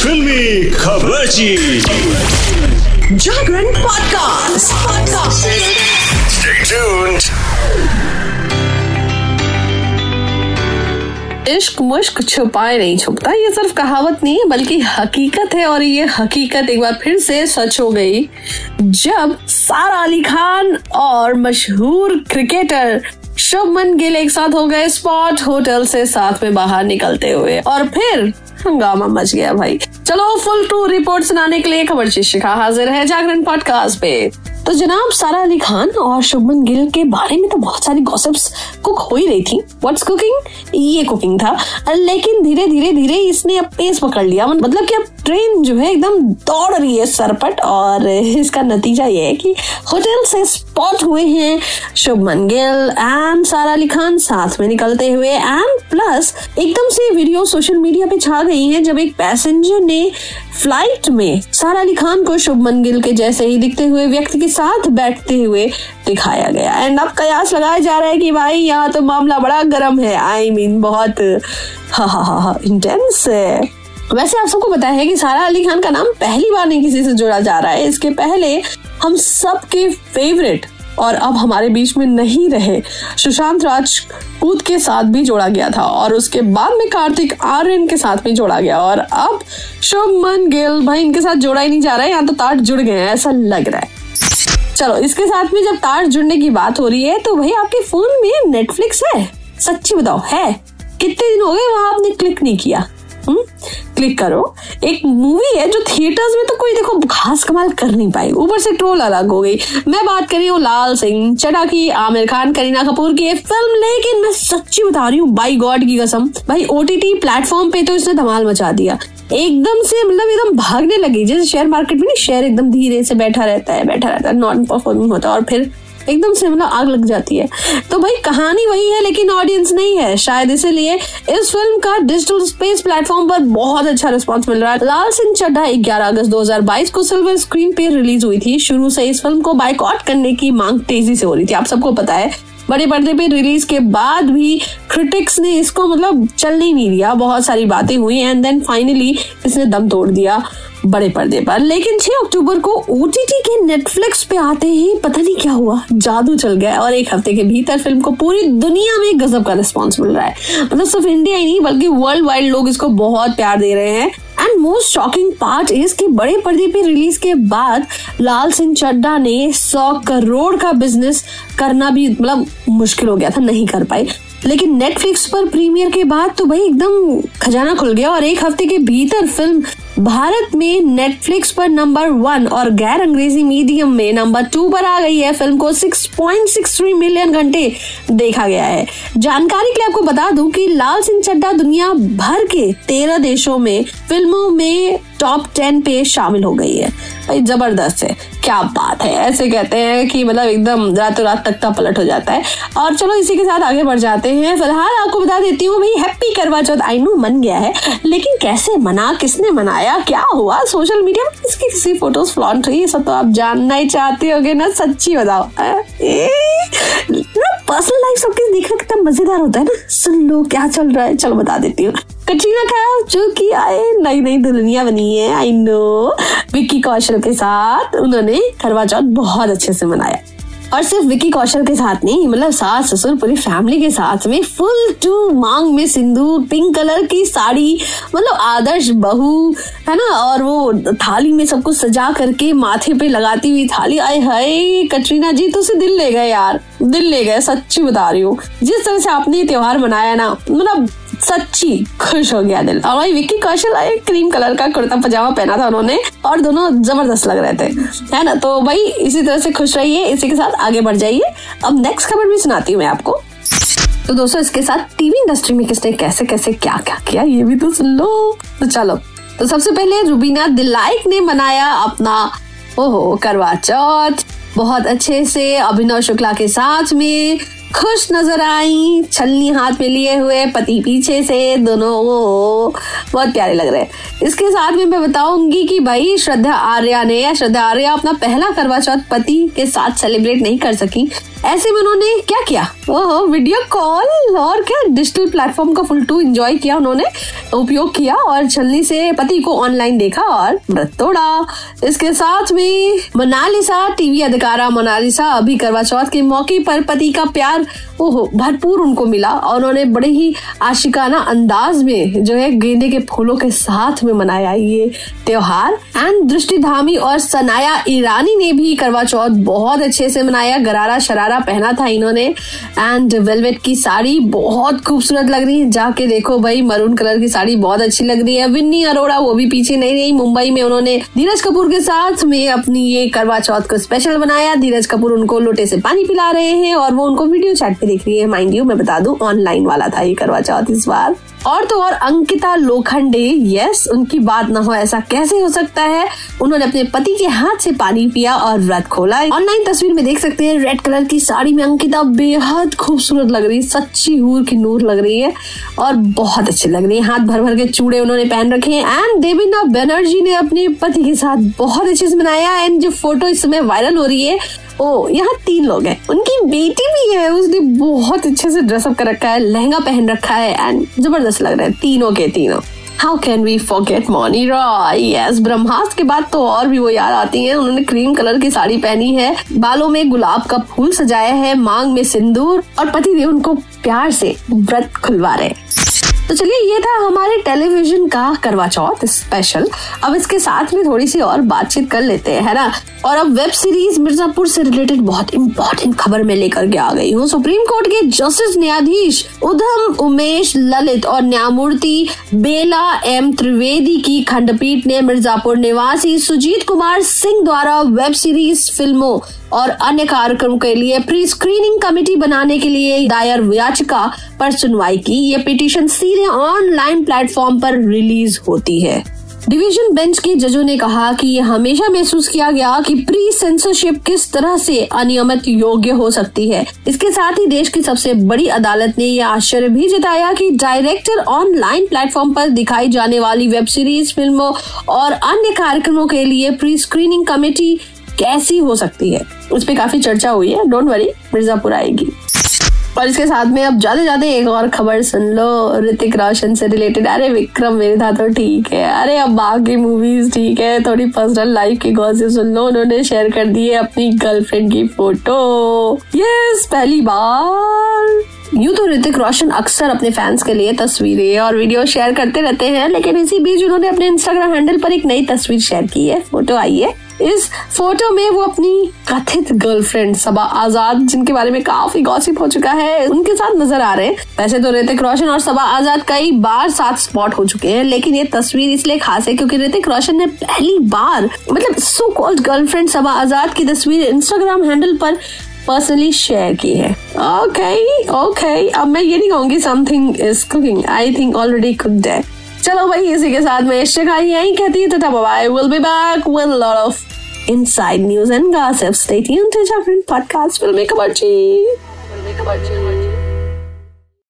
फिल्मी खबरची जागरण podcast podcast इश्क मुश्क छुपाए नहीं छुपता ये सिर्फ़ कहावत नहीं है बल्कि हकीकत है और ये हकीकत एक बार फिर से सच हो गई। जब सारा अली खान और मशहूर क्रिकेटर शुभमन गिल एक साथ हो गए स्पॉट होटल से साथ में बाहर निकलते हुए। और फिर हंगामा मच गया भाई। चलो फुल टू रिपोर्ट सुनाने के लिए खबर शिक्षिका हाजिर है जागरण पॉडकास्ट पे। तो जनाब, सारा अली खान और शुभमन गिल के बारे में तो बहुत सारी गॉसिप्स कुक हो ही रही थी। व्हाट्स कुकिंग ये कुकिंग था। लेकिन धीरे धीरे धीरे इसने अब पेस पकड़ लिया। मतलब कि अब ट्रेन जो है एकदम दौड़ रही है सरपट और इसका नतीजा ये है कि होटल से स्पॉट हुए हैं शुभमन गिल एंड सारा अली खान साथ में निकलते हुए। एंड प्लस एकदम से वीडियो सोशल मीडिया पे छा गई है जब एक पैसेंजर ने फ़्लाइट में सारा अली खान को शुभमन गिल के जैसे ही दिखते हुए व्यक्ति के साथ बैठते हुए दिखाया गया। एंड अब कयास लगाया जा रहा है कि भाई यहाँ तो मामला बड़ा गर्म है। आई I मीन mean, बहुत हा हा हा हा इंटेंस है। वैसे आप सबको पता है कि सारा अली खान का नाम पहली बार नहीं किसी से जोड़ा जा रहा है। इसके पहले हम सबके फेवरेट और अब हमारे बीच में नहीं रहे सुशांत राजपूत के साथ भी जोड़ा गया था और उसके बाद में कार्तिक आर्यन के साथ भी जोड़ा गया। और अब शुभमन गिल भाई इनके साथ जोड़ा ही नहीं जा रहा है। यहाँ तो ताट जुड़ गए हैं ऐसा लग रहा है। चलो, इसके साथ में जब तार जुड़ने की बात हो रही है तो भाई आपके फ़ोन में नेटफ्लिक्स है। सच्ची बताओ, है। कितने दिन हो गए वहाँ आपने क्लिक नहीं किया? क्लिक करो। एक मूवी है जो थिएटर्स में तो कोई देखो खास कमाल कर नहीं पाई ऊपर से ट्रोल अलग हो गई। मैं बात कर रही हूँ लाल सिंह चडा की आमिर खान, करीना कपूर की फ़िल्म लेकिन मैं सच्ची बता रही हूँ बाई गॉड की कसम, भाई ओटीटी प्लेटफॉर्म पे तो इसने धमाल मचा दिया। एकदम से मतलब एकदम भागने लगी। जैसे शेयर मार्केट में नहीं शेयर एकदम धीरे से बैठा रहता है, बैठा रहता है नॉन परफॉर्मिंग होता है और फिर एकदम से मतलब आग लग जाती है। तो भाई कहानी वही है, लेकिन ऑडियंस नहीं है। शायद इसीलिए इस फ़िल्म का डिजिटल स्पेस प्लेटफॉर्म पर बहुत अच्छा रिस्पॉन्स मिल रहा है। लाल सिंह चड्ढा 11 अगस्त 2022 को सिल्वर स्क्रीन पे रिलीज़ हुई थी। शुरू से इस फ़िल्म को बाइकआउट करने की मांग तेज़ी से हो रही थी। आप सबको पता है, बड़े पर्दे पे रिलीज़ के बाद भी क्रिटिक्स ने इसको मतलब चलने नहीं दिया। बहुत सारी बातें हुई एंड देन फाइनली इसने दम तोड़ दिया। बड़े पर्दे पर। लेकिन 6 अक्टूबर को ओटीटी के नेटफ्लिक्स पे आते ही पता नहीं क्या हुआ, जादू चल गया और एक हफ़्ते के भीतर फ़िल्म को पूरी दुनिया में गजब का रिस्पॉन्स मिल रहा है। मतलब सिर्फ़ इंडिया ही नहीं, बल्कि वर्ल्ड वाइड लोग इसको बहुत प्यार दे रहे हैं। And most shocking part is कि बड़े पर्दे पे रिलीज़ के बाद लाल सिंह चड्डा ने सौ करोड़ का बिज़नेस करना भी मतलब मुश्किल हो गया था, नहीं कर पाए। लेकिन नेटफ्लिक्स पर प्रीमियर के बाद तो भाई एकदम खजाना खुल गया और एक हफ़्ते के भीतर फ़िल्म भारत में नेटफ्लिक्स पर नंबर वन और गैर अंग्रेज़ी मीडियम में नंबर टू पर आ गई है। फ़िल्म को 6.63 मिलियन घंटे देखा गया है। जानकारी के लिए आपको बता दूँ कि लाल सिंह चड्डा दुनिया भर के तेरह देशों में फ़िल्मों में टॉप टेन पे शामिल हो गई है। भाई, ज़बरदस्त है। क्या बात है। ऐसे कहते हैं कि मतलब एकदम रातों रात तख्ता पलट हो जाता है। और चलो इसी के साथ आगे बढ़ जाते हैं। फ़िलहाल आपको बता देती हूँ, भाई हैप्पी करवा चौथ। आई नो मन गया है, लेकिन कैसे मना, किसने मनाया, क्या हुआ? सोशल मीडिया में किसकी किसी फ़ोटोज़ फ्लॉन्ट हुई? सब तो आप जानना ही चाहते होगे ना, सच्ची बताओ। पर्सनल लाइफ सबके देखना कितना मज़ेदार होता है ना। सुन लो, क्या चल रहा है। चलो बता देती हूँ। कटरीना कैफ जो कि आए नई नई दुल्हनिया बनी है आई नो विक्की कौशल के साथ उन्होंने करवा चौथ बहुत अच्छे से मनाया। और सिर्फ़ विकी कौशल के साथ नहीं मतलब सास ससुर पूरी फैमिली के साथ में फुल टू मांग में सिंदूर पिंक कलर की साड़ी मतलब आदर्श बहू, है ना? और वो थाली में सब कुछ सजा करके माथे पे लगाती हुई थाली, आए हाय, कटरीना जी तो उसे दिल ले गए यार। दिल ले गए, सच्ची बता रही हूँ। जिस तरह से आपने ये त्योहार मनाया ना मतलब सच्ची खुश हो गया दिल। और भाई विक्की कौशल आए क्रीम कलर का कुर्ता पजामा पहना था उन्होंने, और दोनों ज़बरदस्त लग रहे थे, है ना? तो भाई इसी तरह से खुश रहिए, इसी के साथ आगे बढ़ जाइए। अब नेक्स्ट खबर भी सुनाती हूँ मैं आपको। तो दोस्तों, इसके साथ टीवी इंडस्ट्री में किसने कैसे कैसे, क्या क्या किया, ये भी तो सुन लो। तो चलो तो सबसे पहले रुबीना दिलाइक ने मनाया अपना, ओहो, करवा चौथ। बहुत अच्छे से अभिनव शुक्ला के साथ में खुश नज़र आई, छलनी हाथ में लिए हुए, पति पीछे से दोनों वो बहुत प्यारे लग रहे हैं। इसके साथ में मैं बताऊँगी कि भाई, श्रद्धा आर्या ने या श्रद्धा आर्या अपना पहला करवा चौथ पति के साथ सेलिब्रेट नहीं कर सकी। ऐसे में उन्होंने क्या किया? ओहो वीडियो कॉल और क्या डिजिटल प्लेटफॉर्म का फुल टू एंजॉय किया उन्होंने, उपयोग किया और छलनी से पति को ऑनलाइन देखा और व्रत तोड़ा। इसके साथ में मोनालिसा, टीवी अधिकारा मोनालिसा अभी करवा चौथ के मौके पर पति का प्यार ओहो भरपूर उनको मिला और उन्होंने बड़े ही आशिकाना अंदाज में जो है गेंदे के फूलों के साथ में मनाया ये त्योहार। एंड दृष्टि धामी और सनाया ईरानी ने भी करवा चौथ बहुत अच्छे से मनाया। गरारा शरारा पहना था इन्होंने। एंड वेलवेट की साड़ी बहुत खूबसूरत लग रही है। जाके देखो भाई, मरून कलर की साड़ी बहुत अच्छी लग रही है। विन्नी अरोड़ा, वो भी पीछे नहीं रही। मुंबई में उन्होंने धीरज कपूर के साथ में अपनी ये करवा चौथ को स्पेशल बनाया। धीरज कपूर उनको लोटे से पानी पिला रहे हैं और वो उनको वीडियो चैट पे देख रही है माइंड यू मैं बता दू ऑनलाइन वाला था ये करवा चौथ इस बार। और तो और अंकिता लोखंडे यस उनकी बात ना हो, ऐसा कैसे हो सकता है? उन्होंने अपने पति के हाथ से पानी पिया और व्रत खोला। ऑनलाइन तस्वीर में देख सकते हैं रेड कलर की साड़ी में अंकिता बेहद खूबसूरत लग रही है, सच्ची हूर की नूर लग रही है और बहुत अच्छी लग रही है। हाथ भर भर के चूड़े उन्होंने पहन रखे हैं एंड देविना बनर्जी ने अपने पति के साथ बहुत अच्छे से मनाया एंड जो फ़ोटो इस समय वायरल हो रही है, ओ, यहाँ तीन लोग हैं। उनकी बेटी भी है, उसने बहुत अच्छे से ड्रेसअप कर रखा है, लहंगा पहन रखा है एंड ज़बरदस्त लग रहे हैं, तीनों के तीनों। हाउ कैन वी फॉरगेट मॉनी रॉय यस ब्रह्मास्त्र के बाद तो और भी वो याद आती हैं। उन्होंने क्रीम कलर की साड़ी पहनी है। बालों में गुलाब का फूल सजाया है, मांग में सिंदूर और पति देव उनको प्यार से व्रत खुलवा रहे तो चलिए, ये था हमारे टेलीविज़न का करवा चौथ स्पेशल अब इसके साथ में थोड़ी सी और बातचीत कर लेते हैं, है ना? और अब वेब सीरीज़ मिर्जापुर से रिलेटेड बहुत इंपॉर्टेंट खबर में लेकर के आ गई हूँ। सुप्रीम कोर्ट के जस्टिस न्यायाधीश उधम उमेश ललित और न्यायमूर्ति बेला एम त्रिवेदी की खंडपीठ ने मिर्जापुर निवासी सुजीत कुमार सिंह द्वारा वेब सीरीज़ फ़िल्मों और अन्य कार्यक्रम के लिए प्री स्क्रीनिंग कमेटी बनाने के लिए दायर याचिका पर सुनवाई की। ये पिटीशन सीधे ऑनलाइन प्लेटफॉर्म पर रिलीज़ होती है। डिवीज़न बेंच के जजों ने कहा कि ये हमेशा महसूस किया गया कि प्री सेंसरशिप किस तरह से अनियमित योग्य हो सकती है। इसके साथ ही देश की सबसे बड़ी अदालत ने यह आश्चर्य भी जताया कि डायरेक्टर ऑनलाइन प्लेटफॉर्म पर दिखाई जाने वाली वेब सीरीज़ फ़िल्मों और अन्य कार्यक्रमों के लिए प्री स्क्रीनिंग कमेटी कैसी हो सकती है? उस पर काफ़ी चर्चा हुई है डोंट वरी मिर्जापुर आएगी। और इसके साथ में अब जाते जाते एक और खबर सुन लो, ऋतिक रोशन से रिलेटेड अरे विक्रम, मेरे था तो ठीक है। अरे अब बाकी मूवीज़ ठीक है, थोड़ी पर्सनल लाइफ की गॉसिप सुन लो। उन्होंने शेयर कर दी है अपनी गर्लफ्रेंड की फ़ोटो यस पहली बार। यूँ तो ऋतिक रोशन अक्सर अपने फैंस के लिए तस्वीरें और वीडियो शेयर करते रहते हैं, लेकिन इसी बीच उन्होंने अपने इंस्टाग्राम हैंडल पर एक नई तस्वीर शेयर की है। फ़ोटो आई है। इस फ़ोटो में वो अपनी कथित गर्लफ्रेंड सबा आज़ाद, जिनके बारे में काफ़ी गॉसिप हो चुका है, उनके साथ नज़र आ रहे हैं। वैसे तो ऋतिक रोशन और सबा आज़ाद कई बार साथ स्पॉट हो चुके हैं, लेकिन ये तस्वीर इसलिए खास है क्योंकि ऋतिक रोशन ने पहली बार मतलब सो कॉल्ड गर्लफ्रेंड सबा आज़ाद की तस्वीर इंस्टाग्राम हैंडल पर पर्सनली शेयर की है। ओके ओके अब मैं ये नहीं कहूँगी something is cooking I think already cooked है। चलो भाई, इसी के साथ में शिकाई यही कहती है तो bye will be back with lot of inside news and gossip. Stay tuned to a podcast. We'll make a bunch. We'll make a bunch.